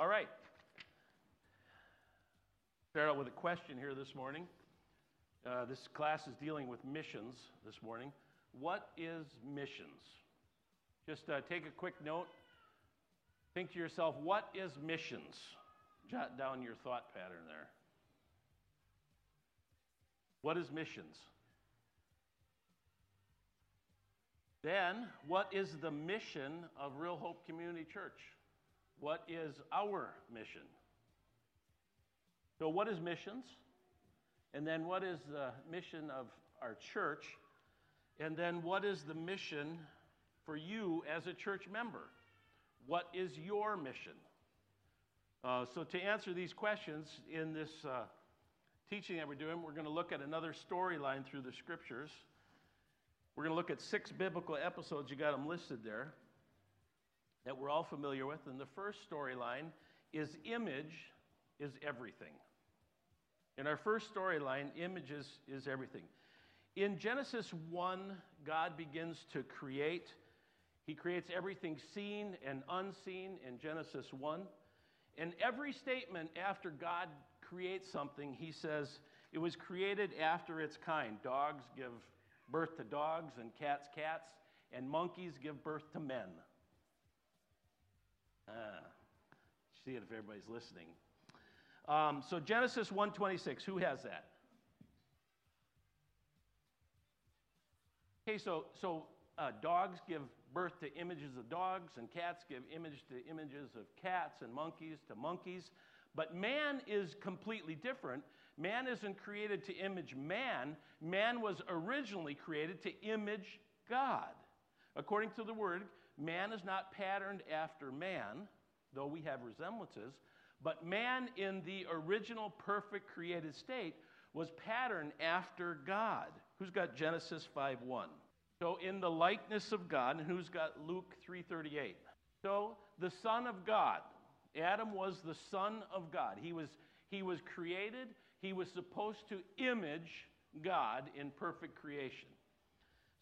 All right. Start out with a question here this morning. Uh, this class is dealing with missions this morning. What is missions? Just uh, take a quick note. Think to yourself, what is missions? Jot down your thought pattern there. What is missions? Then, what is the mission of Real Hope Community Church? What is our mission? So, what is missions? And then, what is the mission of our church? And then, what is the mission for you as a church member? What is your mission? Uh, so, to answer these questions in this uh, teaching that we're doing, we're going to look at another storyline through the scriptures. We're going to look at six biblical episodes. You got them listed there that we're all familiar with. And the first storyline is image is everything. In our first storyline, images is everything. In Genesis 1, God begins to create. He creates everything seen and unseen in Genesis 1. And every statement after God creates something, he says, it was created after its kind. Dogs give birth to dogs, and cats, cats, and monkeys give birth to men. Ah, see it if everybody's listening. Um, so Genesis 1:26, who has that? Okay, so so uh, dogs give birth to images of dogs, and cats give image to images of cats, and monkeys to monkeys. But man is completely different. Man isn't created to image man. Man was originally created to image God. According to the word, man is not patterned after man, though we have resemblances, but man in the original perfect created state was patterned after God. Who's got Genesis 5:1? So in the likeness of God, and who's got Luke 3:38? So the son of God, Adam was the son of God. He was he was created, he was supposed to image God in perfect creation.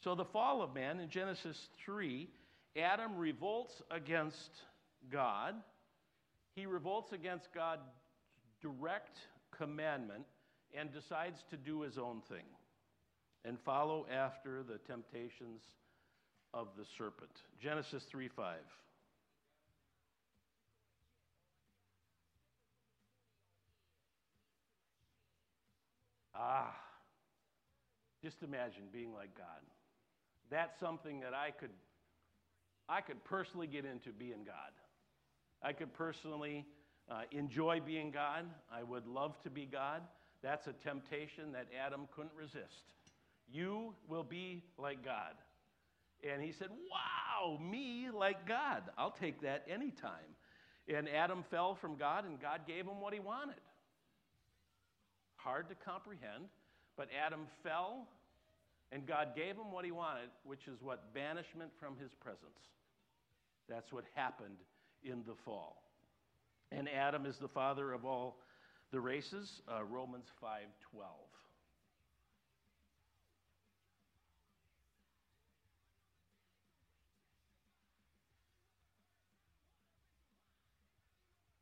So the fall of man in Genesis 3, Adam revolts against God. He revolts against God's direct commandment and decides to do his own thing and follow after the temptations of the serpent. Genesis 3 5. Ah, just imagine being like God. That's something that I could, I could personally get into being God. I could personally uh, enjoy being God. I would love to be God. That's a temptation that Adam couldn't resist. You will be like God. And he said, Wow, me like God. I'll take that anytime. And Adam fell from God, and God gave him what he wanted. Hard to comprehend, but Adam fell, and God gave him what he wanted, which is what? Banishment from his presence. That's what happened in the fall. And Adam is the father of all the races, uh, Romans 5:12.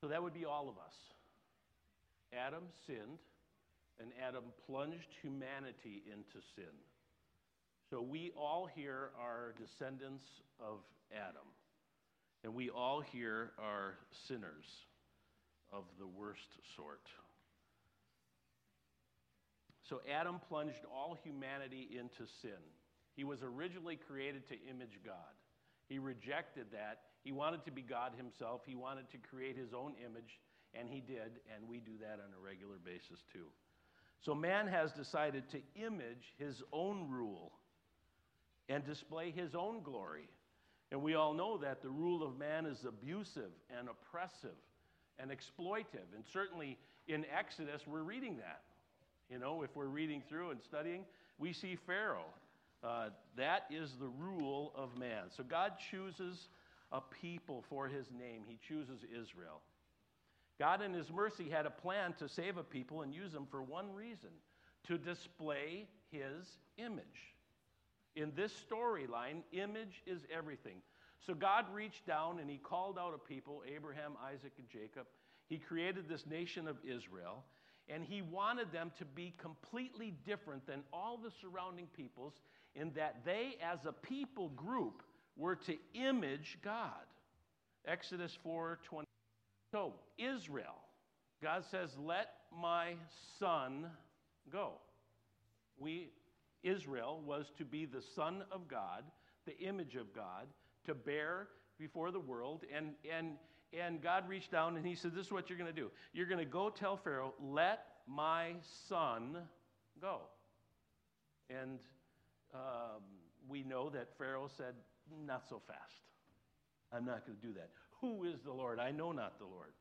So that would be all of us. Adam sinned, and Adam plunged humanity into sin. So we all here are descendants of Adam. And we all here are sinners of the worst sort. So Adam plunged all humanity into sin. He was originally created to image God. He rejected that. He wanted to be God himself. He wanted to create his own image, and he did, and we do that on a regular basis too. So man has decided to image his own rule and display his own glory. And we all know that the rule of man is abusive and oppressive and exploitive. And certainly in Exodus, we're reading that. You know, if we're reading through and studying, we see Pharaoh. Uh, that is the rule of man. So God chooses a people for his name, he chooses Israel. God, in his mercy, had a plan to save a people and use them for one reason to display his image. In this storyline, image is everything. So God reached down and he called out a people, Abraham, Isaac, and Jacob. He created this nation of Israel, and he wanted them to be completely different than all the surrounding peoples in that they, as a people group, were to image God. Exodus 4 20. So, Israel, God says, Let my son go. We, Israel, was to be the son of God, the image of God, to bear before the world. And, and, and God reached down and he said, This is what you're going to do. You're going to go tell Pharaoh, Let my son go. And um, we know that Pharaoh said, Not so fast. I'm not going to do that. Who is the Lord? I know not the Lord.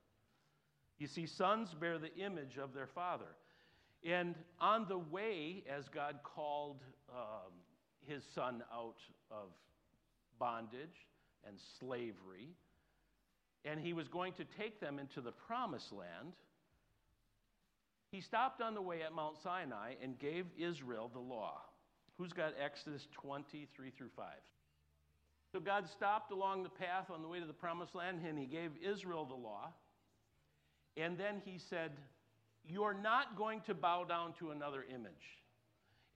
You see, sons bear the image of their father. And on the way, as God called um, his son out of bondage and slavery, and he was going to take them into the promised land, he stopped on the way at Mount Sinai and gave Israel the law. Who's got Exodus 23 through 5? So God stopped along the path on the way to the promised land and he gave Israel the law. And then he said, You're not going to bow down to another image.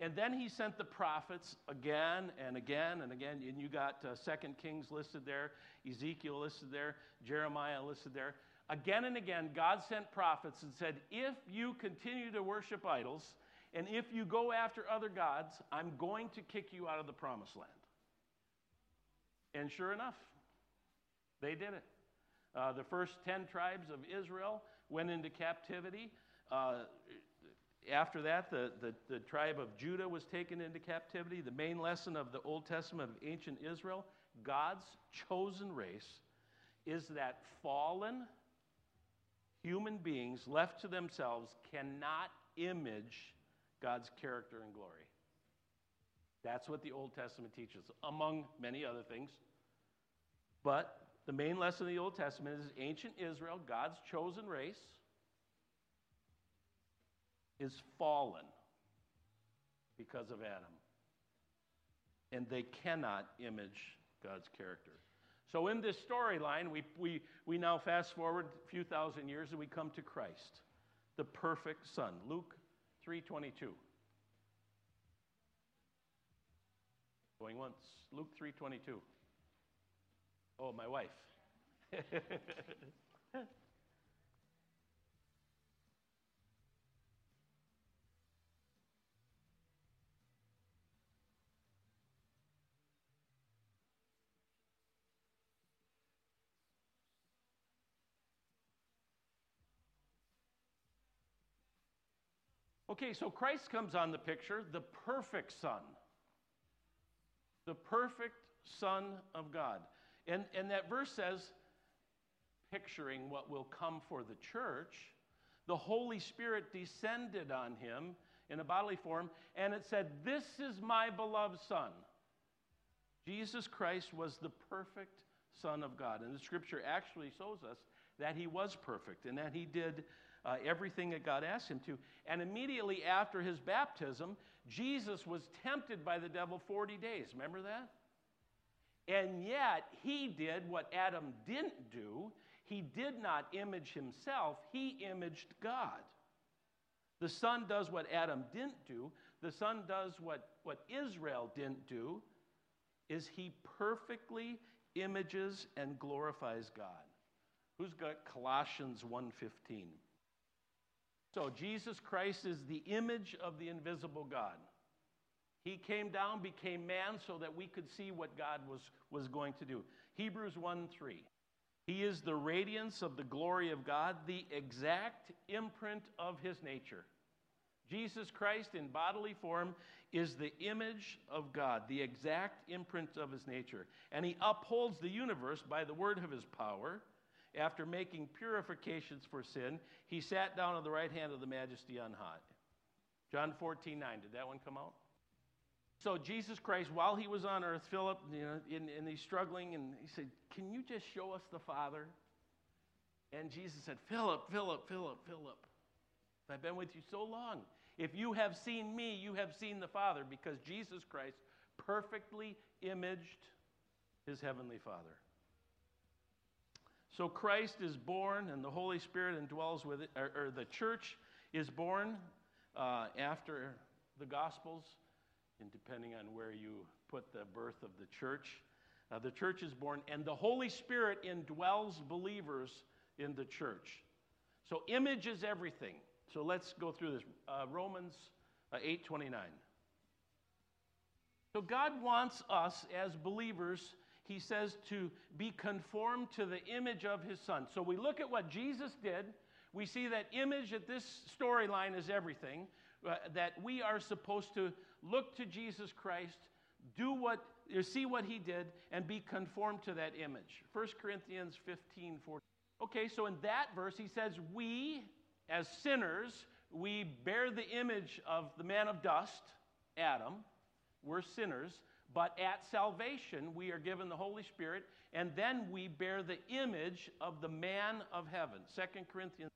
And then he sent the prophets again and again and again. And you got uh, Second Kings listed there, Ezekiel listed there, Jeremiah listed there. Again and again, God sent prophets and said, If you continue to worship idols, and if you go after other gods, I'm going to kick you out of the promised land. And sure enough, they did it. Uh, the first 10 tribes of Israel went into captivity. Uh, after that, the, the, the, tribe of Judah was taken into captivity. The main lesson of the Old Testament of ancient Israel God's chosen race is that fallen human beings left to themselves cannot image God's character and glory. That's what the Old Testament teaches, among many other things. But the main lesson of the Old Testament is ancient Israel, God's chosen race, is fallen because of Adam. And they cannot image God's character. So in this storyline, we, we, we now fast forward a few thousand years and we come to Christ, the perfect Son. Luke 3.22. Going once. Luke 3.22. Oh, my wife. Okay, so Christ comes on the picture, the perfect Son. The perfect Son of God. And, and that verse says, picturing what will come for the church, the Holy Spirit descended on him in a bodily form, and it said, This is my beloved Son. Jesus Christ was the perfect Son of God. And the scripture actually shows us that he was perfect and that he did uh, everything that God asked him to. And immediately after his baptism, Jesus was tempted by the devil 40 days. Remember that? And yet, he did what Adam didn't do. He did not image himself, he imaged God. The Son does what Adam didn't do. The Son does what, what Israel didn't do, is he perfectly images and glorifies God. Who's got Colossians 1:15? So Jesus Christ is the image of the invisible God. He came down, became man, so that we could see what God was, was going to do. Hebrews 1 3. He is the radiance of the glory of God, the exact imprint of his nature. Jesus Christ in bodily form is the image of God, the exact imprint of his nature. And he upholds the universe by the word of his power. After making purifications for sin, he sat down on the right hand of the majesty on high. John 14 9. Did that one come out? So Jesus Christ, while he was on earth, Philip, you know, and, he's struggling, and he said, Can you just show us the Father? And Jesus said, Philip, Philip, Philip, Philip. I've been with you so long. If you have seen me, you have seen the Father, because Jesus Christ perfectly imaged his heavenly Father. So Christ is born, and the Holy Spirit indwells with it, or, or the church is born uh, after the Gospels, and depending on where you put the birth of the church. Uh, the church is born, and the Holy Spirit indwells believers in the church. So image is everything. So let's go through this. Uh, Romans uh, 8:29. So God wants us as believers, he says, to be conformed to the image of his son. So we look at what Jesus did. We see that image at this storyline is everything. Uh, that we are supposed to look to Jesus Christ, do what, see what he did, and be conformed to that image. 1 Corinthians 15, 14. Okay, so in that verse, he says, We, as sinners, we bear the image of the man of dust, Adam. We're sinners. But at salvation, we are given the Holy Spirit, and then we bear the image of the man of heaven. 2 Corinthians.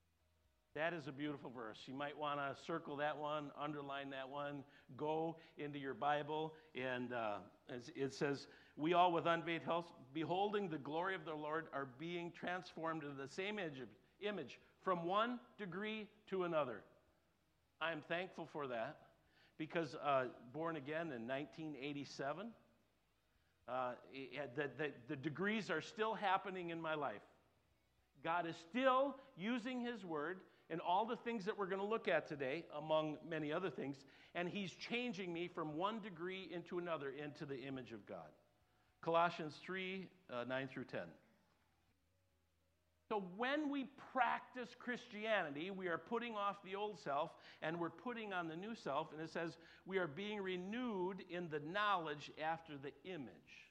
That is a beautiful verse. You might want to circle that one, underline that one, go into your Bible, and uh, it says, We all with unveiled health, beholding the glory of the Lord, are being transformed into the same image from one degree to another. I am thankful for that because uh, born again in 1987, uh, the, the, the degrees are still happening in my life. God is still using His Word and all the things that we're going to look at today, among many other things, and He's changing me from one degree into another into the image of God. Colossians 3 uh, 9 through 10. So when we practice Christianity, we are putting off the old self and we're putting on the new self. And it says we are being renewed in the knowledge after the image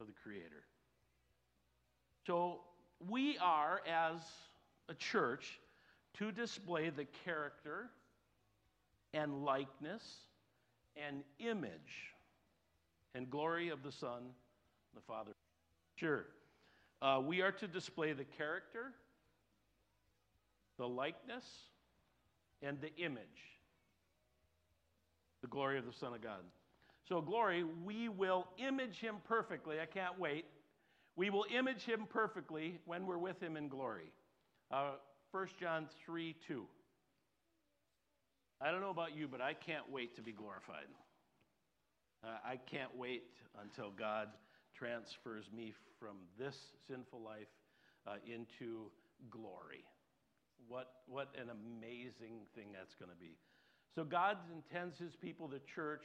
of the Creator. So we are, as a church, to display the character and likeness and image and glory of the Son, the Father. Sure. Uh, we are to display the character, the likeness, and the image, the glory of the Son of God. So, glory, we will image him perfectly. I can't wait. We will image him perfectly when we're with him in glory. Uh, 1 John 3 2. I don't know about you, but I can't wait to be glorified. Uh, I can't wait until God transfers me from this sinful life uh, into glory. What, what an amazing thing that's going to be. So, God intends His people, the church,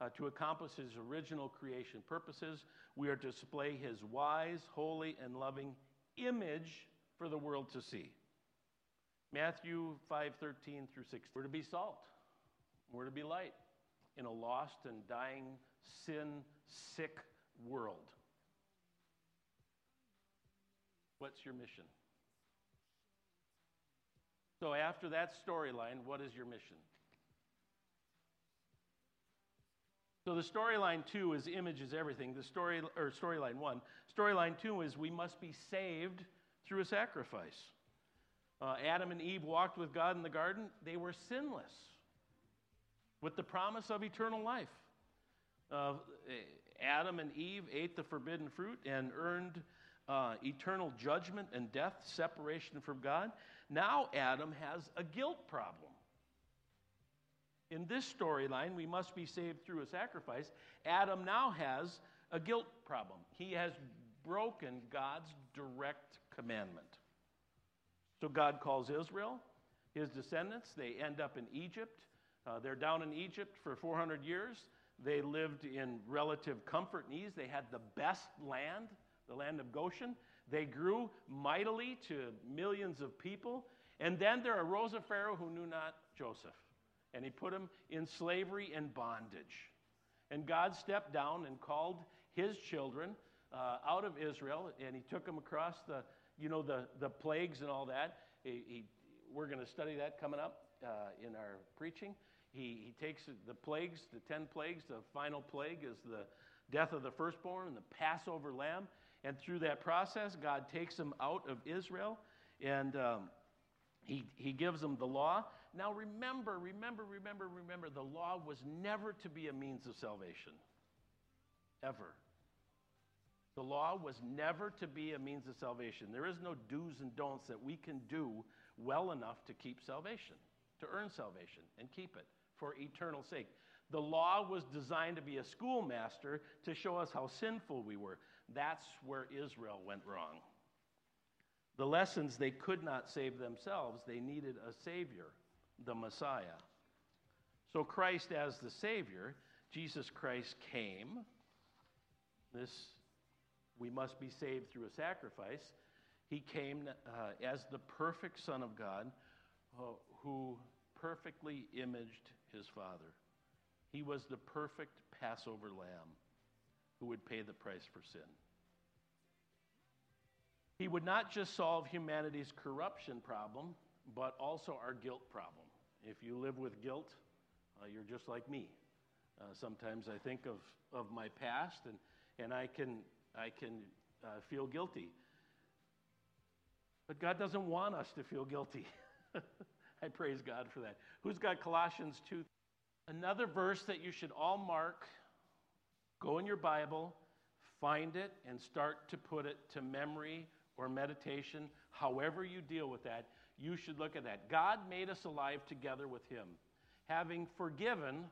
uh, to accomplish His original creation purposes. We are to display His wise, holy, and loving image for the world to see. Matthew 5 13 through 16. We're to be salt, we're to be light in a lost and dying, sin sick world. What's your mission? So, after that storyline, what is your mission? So, the storyline two is images everything. The story, or storyline one. Storyline two is we must be saved through a sacrifice. Uh, Adam and Eve walked with God in the garden, they were sinless with the promise of eternal life. Uh, Adam and Eve ate the forbidden fruit and earned uh, eternal judgment and death, separation from God. Now Adam has a guilt problem. In this storyline, we must be saved through a sacrifice. Adam now has a guilt problem. He has broken God's direct commandment. So God calls Israel, his descendants. They end up in Egypt. Uh, they're down in Egypt for 400 years. They lived in relative comfort and ease. They had the best land, the land of Goshen. They grew mightily to millions of people. And then there arose a Pharaoh who knew not Joseph, and he put him in slavery and bondage. And God stepped down and called his children uh, out of Israel, and he took them across the, you know, the, the plagues and all that. He, he, we're going to study that coming up uh, in our preaching. He, he takes the plagues, the 10 plagues, the final plague is the death of the firstborn and the Passover lamb. And through that process, God takes them out of Israel and um, he, he gives them the law. Now remember, remember, remember, remember, the law was never to be a means of salvation. Ever. The law was never to be a means of salvation. There is no do's and don'ts that we can do well enough to keep salvation, to earn salvation and keep it for eternal sake. The law was designed to be a schoolmaster to show us how sinful we were. That's where Israel went wrong. The lessons they could not save themselves, they needed a Savior, the Messiah. So, Christ as the Savior, Jesus Christ came. This, we must be saved through a sacrifice. He came uh, as the perfect Son of God uh, who perfectly imaged his Father. He was the perfect Passover lamb who would pay the price for sin. He would not just solve humanity's corruption problem, but also our guilt problem. If you live with guilt, uh, you're just like me. Uh, sometimes I think of, of my past and, and I can, I can uh, feel guilty. But God doesn't want us to feel guilty. I praise God for that. Who's got Colossians 2? Another verse that you should all mark. Go in your Bible, find it, and start to put it to memory or meditation. However, you deal with that, you should look at that. God made us alive together with Him, having forgiven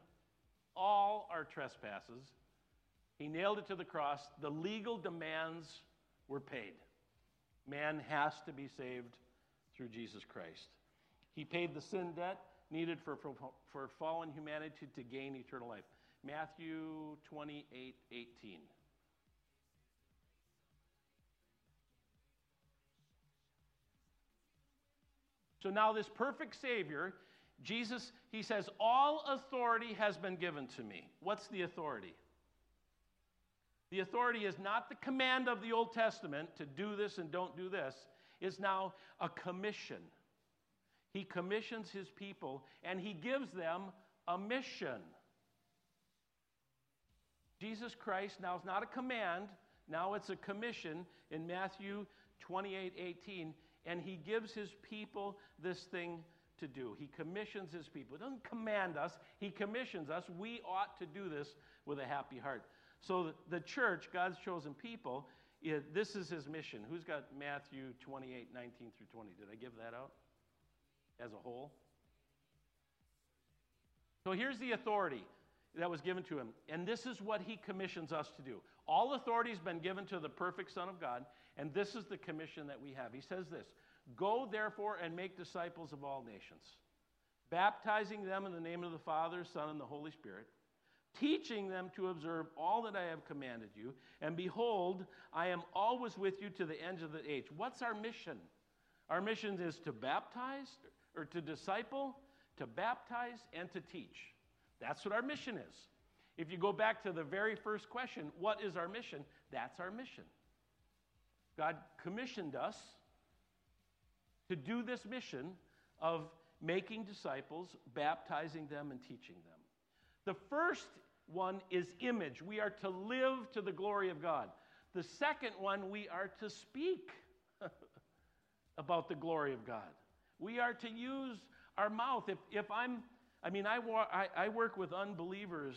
all our trespasses. He nailed it to the cross. The legal demands were paid. Man has to be saved through Jesus Christ. He paid the sin debt needed for, for, for fallen humanity to gain eternal life. Matthew 28 18. So now, this perfect Savior, Jesus, he says, All authority has been given to me. What's the authority? The authority is not the command of the Old Testament to do this and don't do this, it's now a commission. He commissions his people and he gives them a mission. Jesus Christ now is not a command, now it's a commission in Matthew 28 18, and he gives his people this thing to do. He commissions his people. He doesn't command us, he commissions us. We ought to do this with a happy heart. So the church, God's chosen people, this is his mission. Who's got Matthew 28 19 through 20? Did I give that out? As a whole. So here's the authority that was given to him. And this is what he commissions us to do. All authority has been given to the perfect Son of God, and this is the commission that we have. He says this Go therefore and make disciples of all nations, baptizing them in the name of the Father, Son, and the Holy Spirit, teaching them to observe all that I have commanded you. And behold, I am always with you to the end of the age. What's our mission? Our mission is to baptize, or to disciple, to baptize, and to teach. That's what our mission is. If you go back to the very first question, what is our mission? That's our mission. God commissioned us to do this mission of making disciples, baptizing them, and teaching them. The first one is image. We are to live to the glory of God. The second one, we are to speak about the glory of God. We are to use our mouth. If, if I'm, I mean, I, wa- I, I work with unbelievers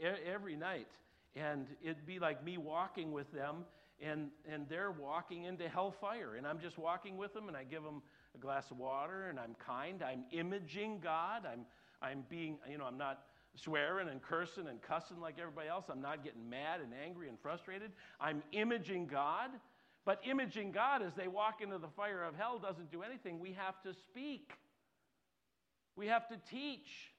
e- every night, and it'd be like me walking with them, and, and they're walking into hellfire. And I'm just walking with them, and I give them a glass of water, and I'm kind. I'm imaging God. I'm, I'm being, you know, I'm not swearing and cursing and cussing like everybody else. I'm not getting mad and angry and frustrated. I'm imaging God. But imaging God as they walk into the fire of hell doesn't do anything. We have to speak, we have to teach.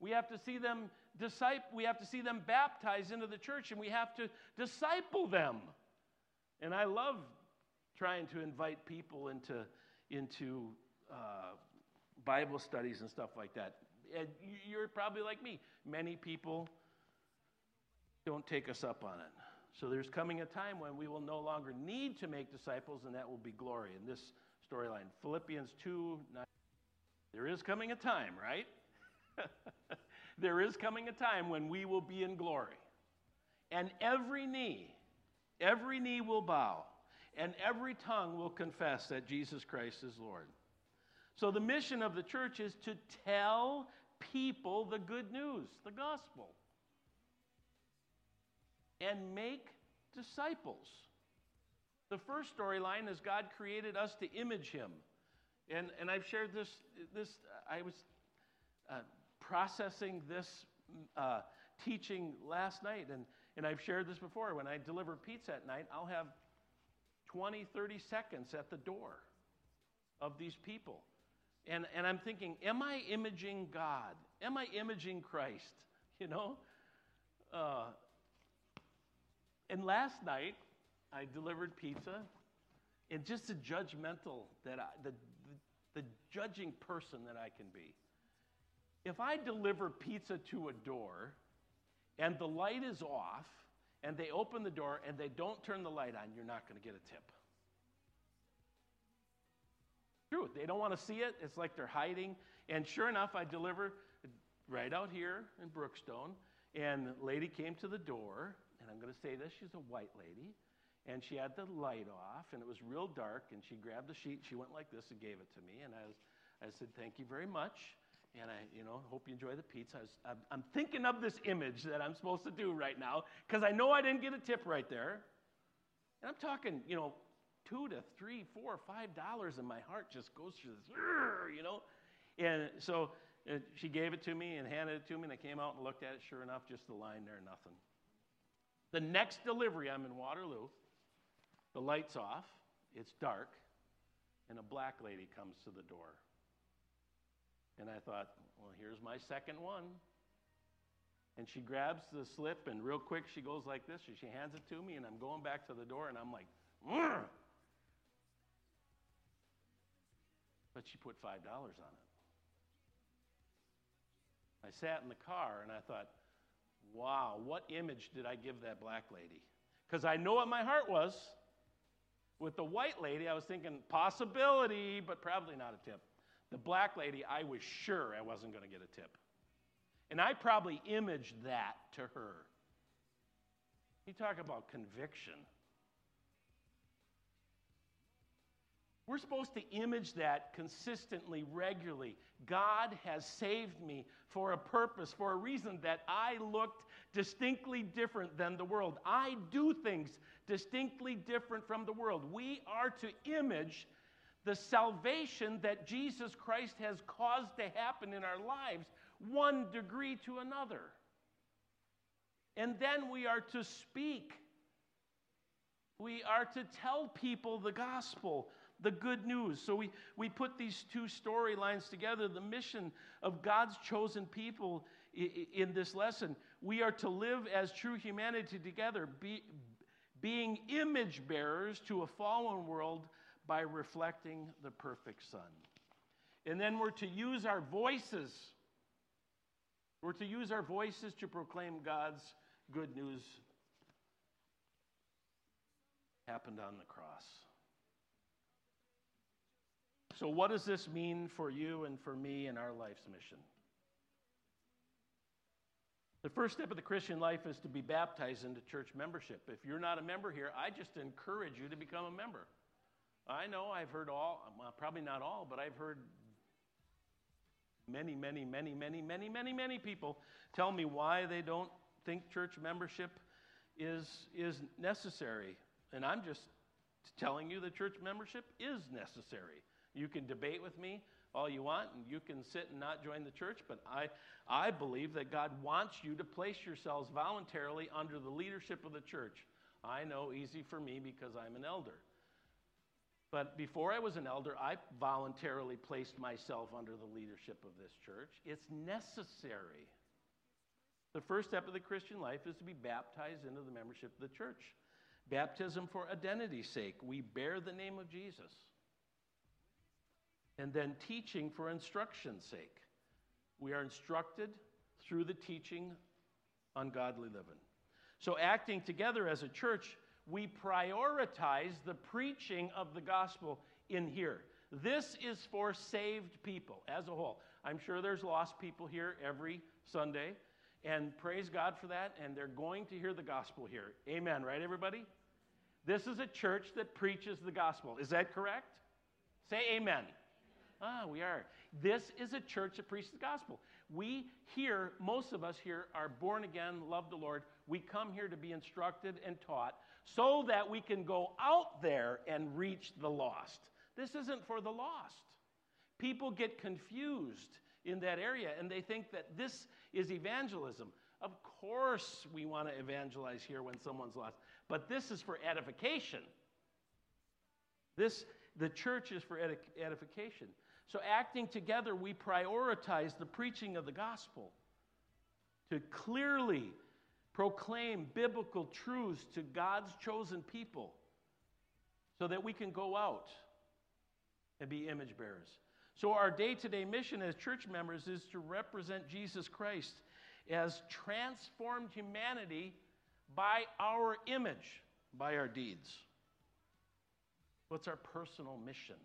We have to see them disciple, we have to see them baptized into the church, and we have to disciple them. And I love trying to invite people into, into uh, Bible studies and stuff like that. And you're probably like me. Many people don't take us up on it. So there's coming a time when we will no longer need to make disciples, and that will be glory in this storyline. Philippians 2 9. There is coming a time, right? there is coming a time when we will be in glory. And every knee, every knee will bow, and every tongue will confess that Jesus Christ is Lord. So the mission of the church is to tell people the good news, the gospel and make disciples. The first storyline is God created us to image Him. And, and I've shared this, this I was uh, processing this uh, teaching last night, and, and I've shared this before. When I deliver pizza at night, I'll have 20, 30 seconds at the door of these people. And, and I'm thinking, am I imaging God? Am I imaging Christ? You know? Uh, and last night, I delivered pizza, and just the judgmental that I, the, the, the judging person that I can be. If I deliver pizza to a door and the light is off, and they open the door and they don't turn the light on, you're not going to get a tip. True, they don't want to see it. It's like they're hiding. And sure enough, I deliver right out here in Brookstone. And lady came to the door, and I'm going to say this she's a white lady. And she had the light off, and it was real dark. And she grabbed the sheet, she went like this and gave it to me. And I, was, I said, Thank you very much. And I, you know, hope you enjoy the pizza. I was, I'm, I'm thinking of this image that I'm supposed to do right now because I know I didn't get a tip right there. And I'm talking, you know, two to three, four, five dollars, and my heart just goes through this, you know. And so uh, she gave it to me and handed it to me, and I came out and looked at it. Sure enough, just the line there, nothing. The next delivery, I'm in Waterloo. The light's off, it's dark, and a black lady comes to the door. And I thought, well, here's my second one. And she grabs the slip, and real quick, she goes like this, and she hands it to me, and I'm going back to the door, and I'm like, but she put $5 on it. I sat in the car and I thought, wow, what image did I give that black lady? Because I know what my heart was. With the white lady, I was thinking possibility, but probably not a tip. The black lady, I was sure I wasn't going to get a tip. And I probably imaged that to her. You talk about conviction. We're supposed to image that consistently, regularly. God has saved me for a purpose, for a reason that I looked distinctly different than the world. I do things distinctly different from the world. We are to image the salvation that Jesus Christ has caused to happen in our lives, one degree to another. And then we are to speak. We are to tell people the gospel the good news. So we, we put these two storylines together the mission of God's chosen people in this lesson. We are to live as true humanity together, be, being image bearers to a fallen world by reflecting the perfect Son. And then we're to use our voices. We're to use our voices to proclaim God's good news happened on the cross. So, what does this mean for you and for me in our life's mission? The first step of the Christian life is to be baptized into church membership. If you're not a member here, I just encourage you to become a member. I know I've heard all, well, probably not all, but I've heard many, many, many, many, many, many, many people tell me why they don't think church membership is, is necessary. And I'm just telling you that church membership is necessary. You can debate with me all you want, and you can sit and not join the church, but I, I believe that God wants you to place yourselves voluntarily under the leadership of the church. I know, easy for me because I'm an elder. But before I was an elder, I voluntarily placed myself under the leadership of this church. It's necessary. The first step of the Christian life is to be baptized into the membership of the church. Baptism for identity's sake. We bear the name of Jesus and then teaching for instruction's sake. We are instructed through the teaching on godly living. So, acting together as a church, we prioritize the preaching of the gospel in here. This is for saved people as a whole. I'm sure there's lost people here every Sunday, and praise God for that, and they're going to hear the gospel here. Amen, right, everybody? This is a church that preaches the gospel. Is that correct? Say amen. Ah, we are. This is a church that preaches the gospel. We here, most of us here, are born again, love the Lord. We come here to be instructed and taught so that we can go out there and reach the lost. This isn't for the lost. People get confused in that area and they think that this is evangelism. Of course, we want to evangelize here when someone's lost, but this is for edification. This, the church is for edification. So, acting together, we prioritize the preaching of the gospel to clearly proclaim biblical truths to God's chosen people so that we can go out and be image bearers. So, our day to day mission as church members is to represent Jesus Christ as transformed humanity by our image, by our deeds. What's our personal mission?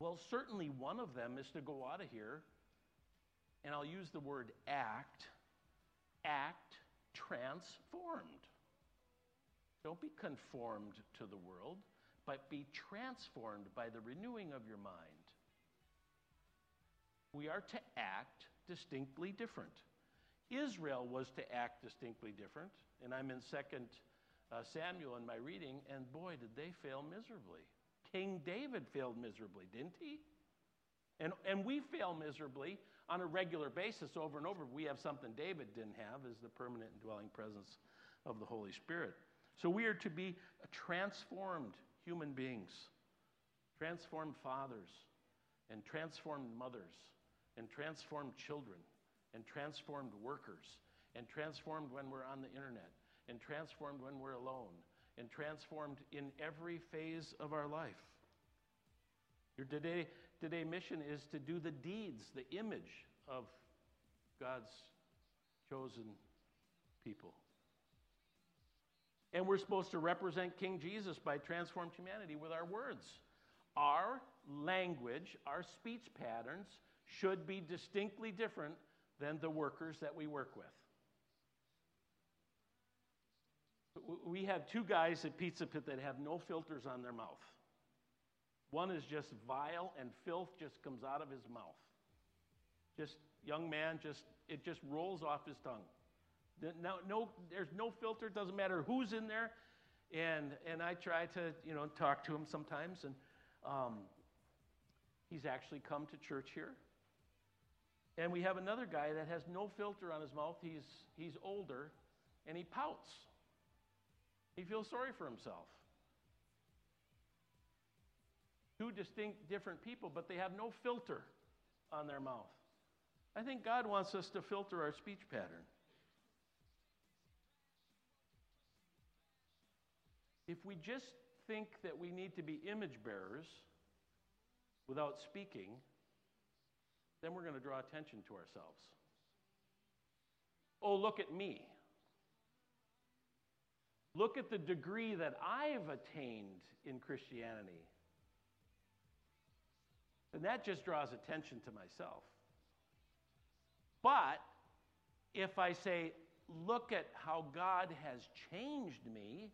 Well, certainly one of them is to go out of here, and I'll use the word act, act transformed. Don't be conformed to the world, but be transformed by the renewing of your mind. We are to act distinctly different. Israel was to act distinctly different, and I'm in Second uh, Samuel in my reading, and boy, did they fail miserably. King David failed miserably, didn't he? And, and we fail miserably on a regular basis over and over. We have something David didn't have is the permanent indwelling presence of the Holy Spirit. So we are to be transformed human beings, transformed fathers, and transformed mothers, and transformed children, and transformed workers, and transformed when we're on the internet, and transformed when we're alone, and transformed in every phase of our life. Your today, today mission is to do the deeds, the image of God's chosen people. And we're supposed to represent King Jesus by transformed humanity with our words. Our language, our speech patterns should be distinctly different than the workers that we work with. We have two guys at Pizza Pit that have no filters on their mouth. One is just vile and filth just comes out of his mouth. Just young man, just it just rolls off his tongue. No, no, there's no filter. It Doesn't matter who's in there, and and I try to you know talk to him sometimes, and um, he's actually come to church here. And we have another guy that has no filter on his mouth. He's he's older, and he pouts. He feels sorry for himself. Two distinct, different people, but they have no filter on their mouth. I think God wants us to filter our speech pattern. If we just think that we need to be image bearers without speaking, then we're going to draw attention to ourselves. Oh, look at me. Look at the degree that I've attained in Christianity. And that just draws attention to myself. But if I say, look at how God has changed me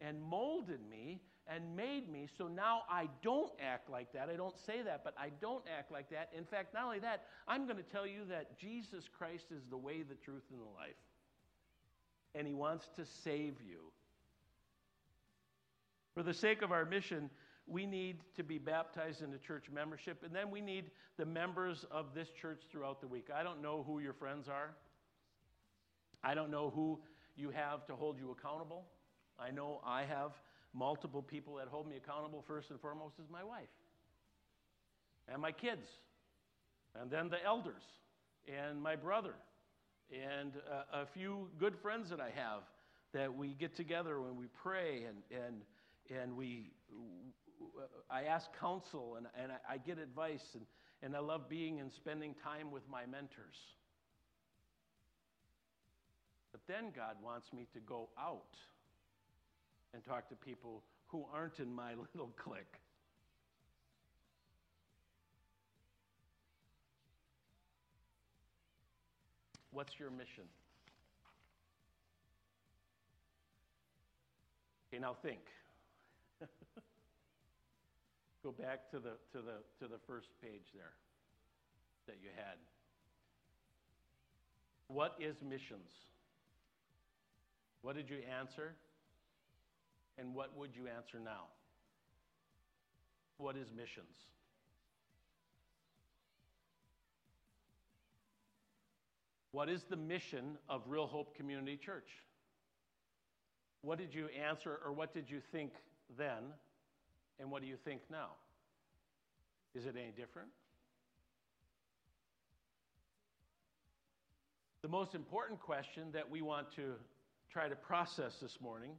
and molded me and made me, so now I don't act like that. I don't say that, but I don't act like that. In fact, not only that, I'm going to tell you that Jesus Christ is the way, the truth, and the life and He wants to save you. For the sake of our mission, we need to be baptized into church membership, and then we need the members of this church throughout the week. I don't know who your friends are. I don't know who you have to hold you accountable. I know I have multiple people that hold me accountable. First and foremost is my wife and my kids, and then the elders and my brother and a, a few good friends that I have that we get together when we pray and, and, and we, I ask counsel and, and I get advice and, and I love being and spending time with my mentors. But then God wants me to go out and talk to people who aren't in my little clique. What's your mission? Okay, now think. Go back to the, to the, to the first page there that you had. What is missions? What did you answer? And what would you answer now? What is missions? What is the mission of Real Hope Community Church? What did you answer, or what did you think then, and what do you think now? Is it any different? The most important question that we want to try to process this morning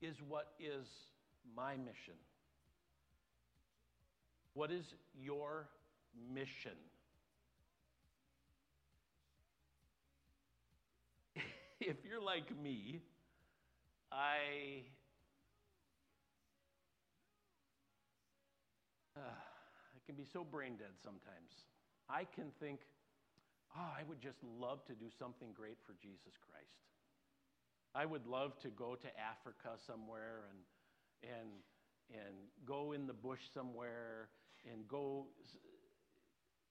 is what is my mission? What is your mission? if you're like me, I. Uh, I can be so brain dead sometimes. I can think, oh, I would just love to do something great for Jesus Christ. I would love to go to Africa somewhere and, and, and go in the bush somewhere and go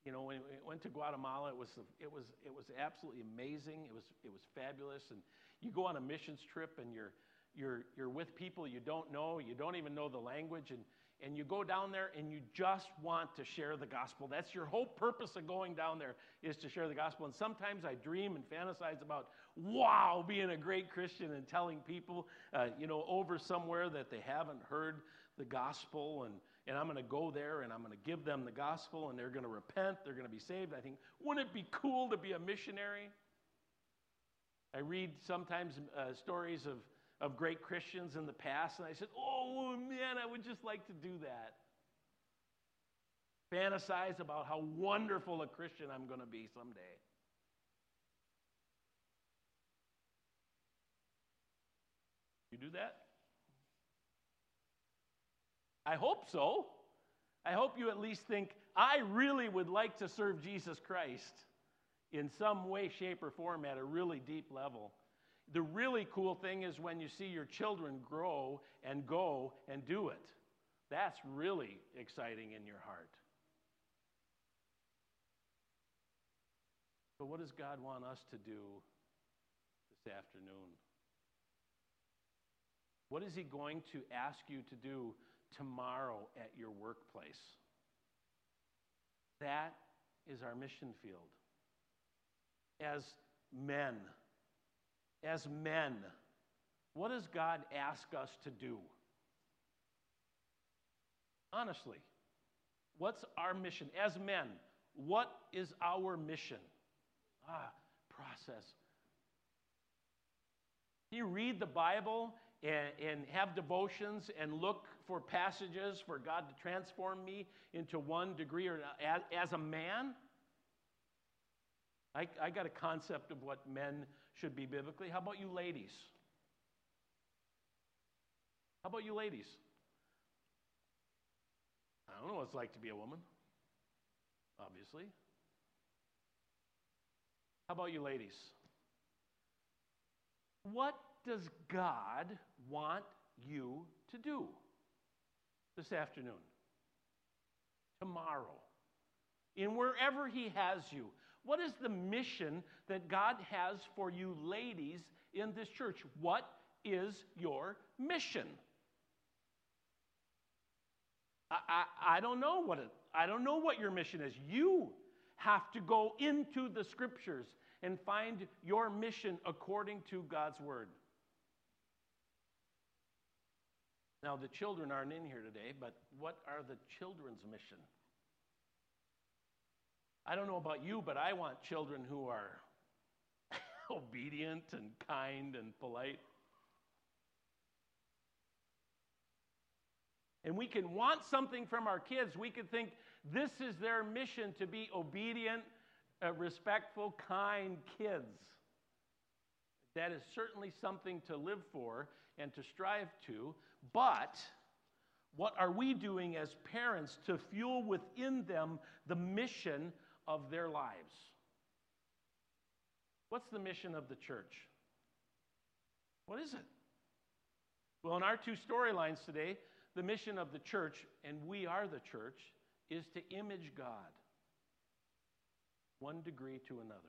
you know, when we went to Guatemala, it was, it was, it was absolutely amazing. It was, it was fabulous. And you go on a missions trip and you're, you're, you're with people you don't know, you don't even know the language, and, and you go down there and you just want to share the gospel. That's your whole purpose of going down there is to share the gospel. And sometimes I dream and fantasize about, wow, being a great Christian and telling people, uh, you know, over somewhere that they haven't heard the gospel and, and I'm going to go there and I'm going to give them the gospel and they're going to repent, they're going to be saved. I think, wouldn't it be cool to be a missionary? I read sometimes uh, stories of, of great Christians in the past, and I said, oh man, I would just like to do that. Fantasize about how wonderful a Christian I'm going to be someday. You do that? I hope so. I hope you at least think, I really would like to serve Jesus Christ in some way, shape, or form at a really deep level. The really cool thing is when you see your children grow and go and do it. That's really exciting in your heart. But what does God want us to do this afternoon? What is He going to ask you to do tomorrow at your workplace. That is our mission field. As men, as men, what does God ask us to do? Honestly, what's our mission? As men, what is our mission? Ah, process. You read the Bible and, and have devotions and look for passages for God to transform me into one degree or as, as a man. I, I got a concept of what men should be biblically. How about you ladies? How about you ladies? I don't know what it's like to be a woman, obviously. How about you ladies? What does God want you to do this afternoon, tomorrow, in wherever He has you? What is the mission that God has for you, ladies, in this church? What is your mission? I, I, I don't know what it, I don't know what your mission is. You have to go into the scriptures and find your mission according to God's word. Now, the children aren't in here today, but what are the children's mission? I don't know about you, but I want children who are obedient and kind and polite. And we can want something from our kids. We can think this is their mission to be obedient, uh, respectful, kind kids. That is certainly something to live for and to strive to. But what are we doing as parents to fuel within them the mission of their lives? What's the mission of the church? What is it? Well, in our two storylines today, the mission of the church, and we are the church, is to image God one degree to another.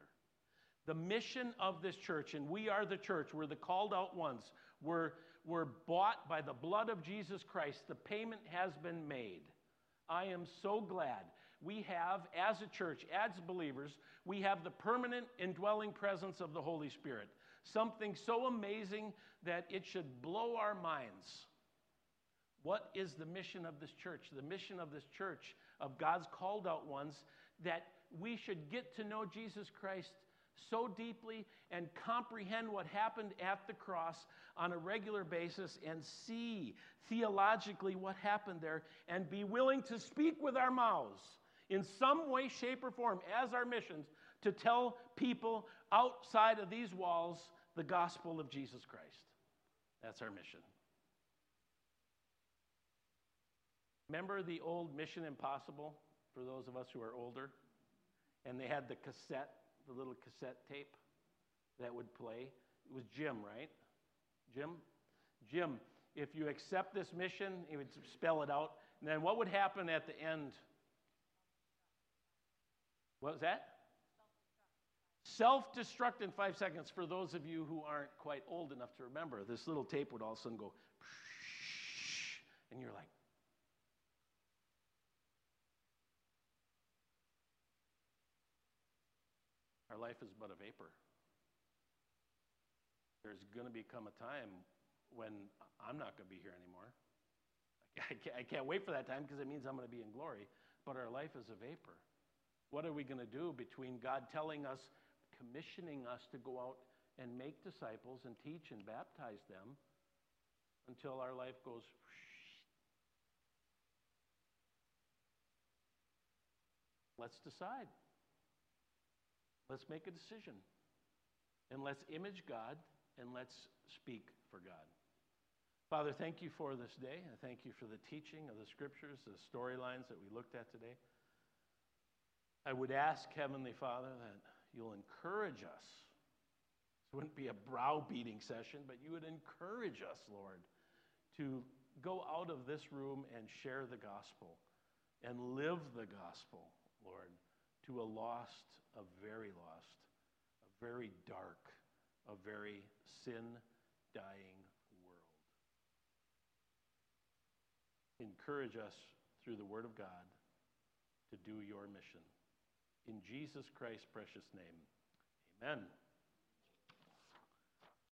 The mission of this church, and we are the church, we're the called out ones, we're, we're bought by the blood of Jesus Christ. The payment has been made. I am so glad we have, as a church, as believers, we have the permanent indwelling presence of the Holy Spirit. Something so amazing that it should blow our minds. What is the mission of this church? The mission of this church, of God's called out ones, that we should get to know Jesus Christ so deeply and comprehend what happened at the cross on a regular basis and see theologically what happened there and be willing to speak with our mouths in some way, shape, or form as our missions to tell people outside of these walls the gospel of Jesus Christ. That's our mission. Remember the old Mission Impossible for those of us who are older? And they had the cassette, the little cassette tape that would play. It was Jim, right? Jim? Jim, if you accept this mission, he would spell it out. And then what would happen at the end? What was that? Self destruct in five seconds. For those of you who aren't quite old enough to remember, this little tape would all of a sudden go, and you're like, Our life is but a vapor. There's going to become a time when I'm not going to be here anymore. I can't, I can't wait for that time because it means I'm going to be in glory. But our life is a vapor. What are we going to do between God telling us, commissioning us to go out and make disciples and teach and baptize them until our life goes Let's decide. Let's make a decision. And let's image God and let's speak for God. Father, thank you for this day. And thank you for the teaching of the scriptures, the storylines that we looked at today. I would ask, Heavenly Father, that you'll encourage us. This wouldn't be a browbeating session, but you would encourage us, Lord, to go out of this room and share the gospel and live the gospel, Lord, to a lost, a very lost, a very dark, a very sin dying world. Encourage us through the Word of God to do your mission. In Jesus Christ's precious name, amen.